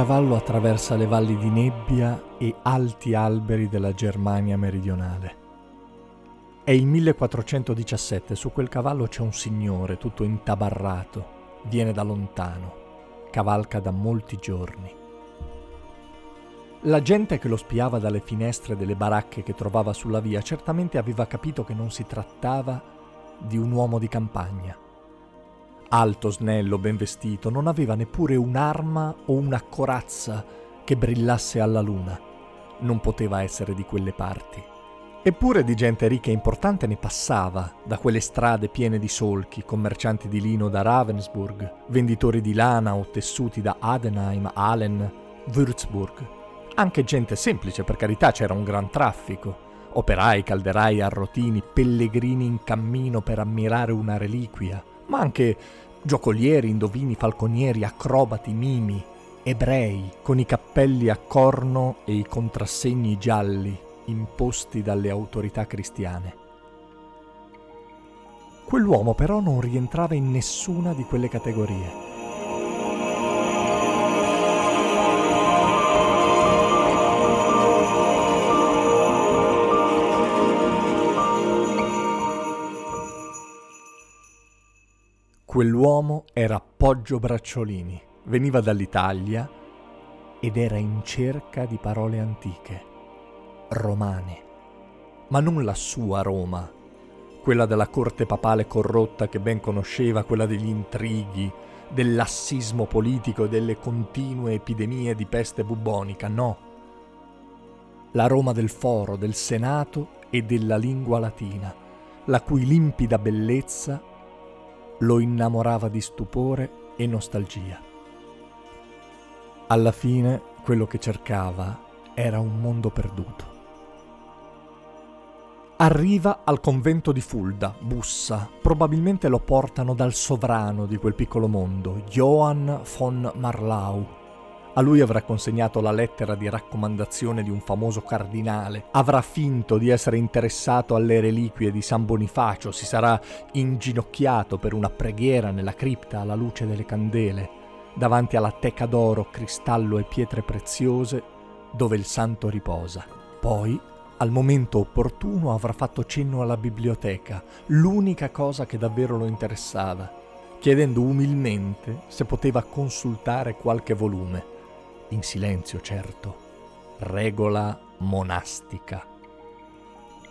Cavallo attraversa le valli di nebbia e alti alberi della Germania meridionale. È il 1417, su quel cavallo c'è un signore tutto intabarrato, viene da lontano, cavalca da molti giorni. La gente che lo spiava dalle finestre delle baracche che trovava sulla via certamente aveva capito che non si trattava di un uomo di campagna alto, snello, ben vestito, non aveva neppure un'arma o una corazza che brillasse alla luna. Non poteva essere di quelle parti. Eppure di gente ricca e importante ne passava, da quelle strade piene di solchi, commercianti di lino da Ravensburg, venditori di lana o tessuti da Adenheim, Aalen, Würzburg. Anche gente semplice, per carità, c'era un gran traffico. Operai, calderai, arrotini, pellegrini in cammino per ammirare una reliquia, ma anche giocolieri, indovini, falconieri, acrobati, mimi, ebrei, con i cappelli a corno e i contrassegni gialli imposti dalle autorità cristiane. Quell'uomo però non rientrava in nessuna di quelle categorie. Quell'uomo era Poggio Bracciolini, veniva dall'Italia ed era in cerca di parole antiche, romane, ma non la sua Roma, quella della corte papale corrotta che ben conosceva, quella degli intrighi, del lassismo politico e delle continue epidemie di peste bubbonica, no. La Roma del foro, del Senato e della lingua latina, la cui limpida bellezza lo innamorava di stupore e nostalgia. Alla fine quello che cercava era un mondo perduto. Arriva al convento di Fulda, bussa, probabilmente lo portano dal sovrano di quel piccolo mondo, Johann von Marlau, a lui avrà consegnato la lettera di raccomandazione di un famoso cardinale, avrà finto di essere interessato alle reliquie di San Bonifacio, si sarà inginocchiato per una preghiera nella cripta alla luce delle candele, davanti alla teca d'oro, cristallo e pietre preziose dove il santo riposa. Poi, al momento opportuno, avrà fatto cenno alla biblioteca, l'unica cosa che davvero lo interessava, chiedendo umilmente se poteva consultare qualche volume in silenzio certo, regola monastica.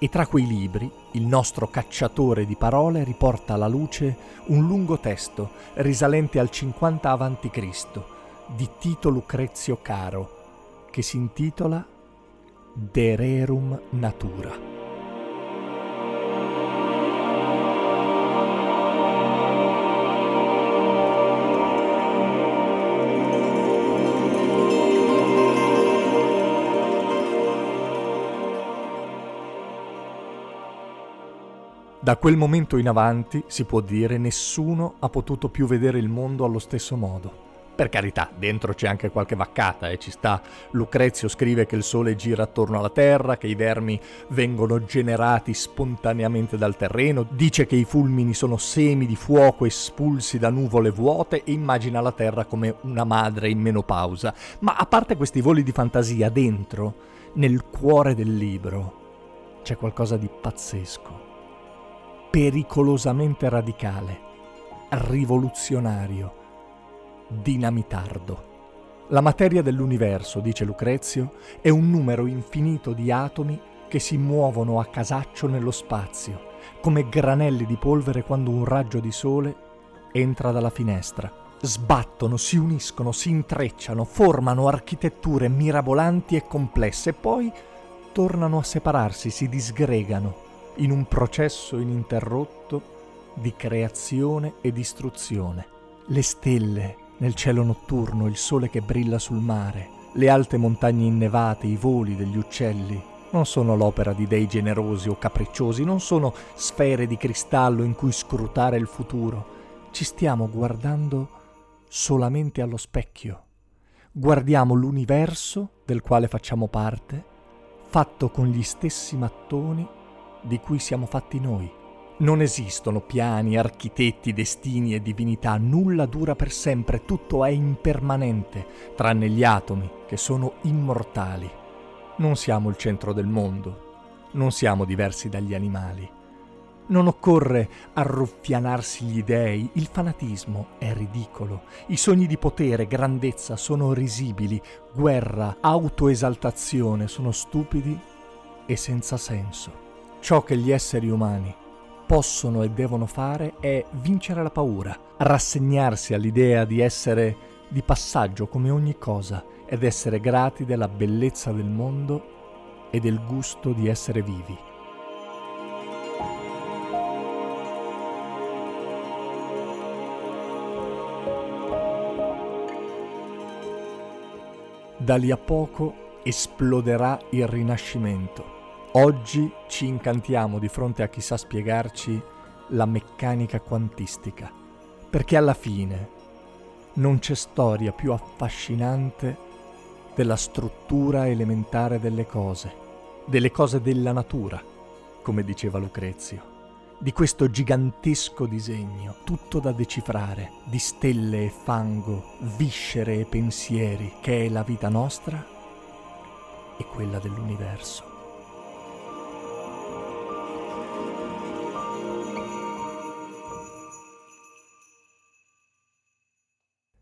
E tra quei libri il nostro cacciatore di parole riporta alla luce un lungo testo risalente al 50 a.C. di Tito Lucrezio Caro, che si intitola De Rerum Natura. Da quel momento in avanti, si può dire, nessuno ha potuto più vedere il mondo allo stesso modo. Per carità, dentro c'è anche qualche vaccata e eh, ci sta. Lucrezio scrive che il sole gira attorno alla Terra, che i vermi vengono generati spontaneamente dal terreno, dice che i fulmini sono semi di fuoco espulsi da nuvole vuote e immagina la Terra come una madre in menopausa. Ma a parte questi voli di fantasia, dentro, nel cuore del libro, c'è qualcosa di pazzesco pericolosamente radicale, rivoluzionario, dinamitardo. La materia dell'universo, dice Lucrezio, è un numero infinito di atomi che si muovono a casaccio nello spazio, come granelli di polvere quando un raggio di sole entra dalla finestra. Sbattono, si uniscono, si intrecciano, formano architetture mirabolanti e complesse poi tornano a separarsi, si disgregano in un processo ininterrotto di creazione e distruzione. Le stelle nel cielo notturno, il sole che brilla sul mare, le alte montagne innevate, i voli degli uccelli, non sono l'opera di dei generosi o capricciosi, non sono sfere di cristallo in cui scrutare il futuro. Ci stiamo guardando solamente allo specchio. Guardiamo l'universo del quale facciamo parte, fatto con gli stessi mattoni di cui siamo fatti noi. Non esistono piani, architetti, destini e divinità, nulla dura per sempre, tutto è impermanente, tranne gli atomi, che sono immortali. Non siamo il centro del mondo, non siamo diversi dagli animali. Non occorre arruffianarsi gli dei, il fanatismo è ridicolo, i sogni di potere, grandezza sono risibili, guerra, autoesaltazione sono stupidi e senza senso. Ciò che gli esseri umani possono e devono fare è vincere la paura, rassegnarsi all'idea di essere di passaggio come ogni cosa ed essere grati della bellezza del mondo e del gusto di essere vivi. Da lì a poco esploderà il rinascimento Oggi ci incantiamo di fronte a chi sa spiegarci la meccanica quantistica, perché alla fine non c'è storia più affascinante della struttura elementare delle cose, delle cose della natura, come diceva Lucrezio, di questo gigantesco disegno, tutto da decifrare, di stelle e fango, viscere e pensieri, che è la vita nostra e quella dell'universo.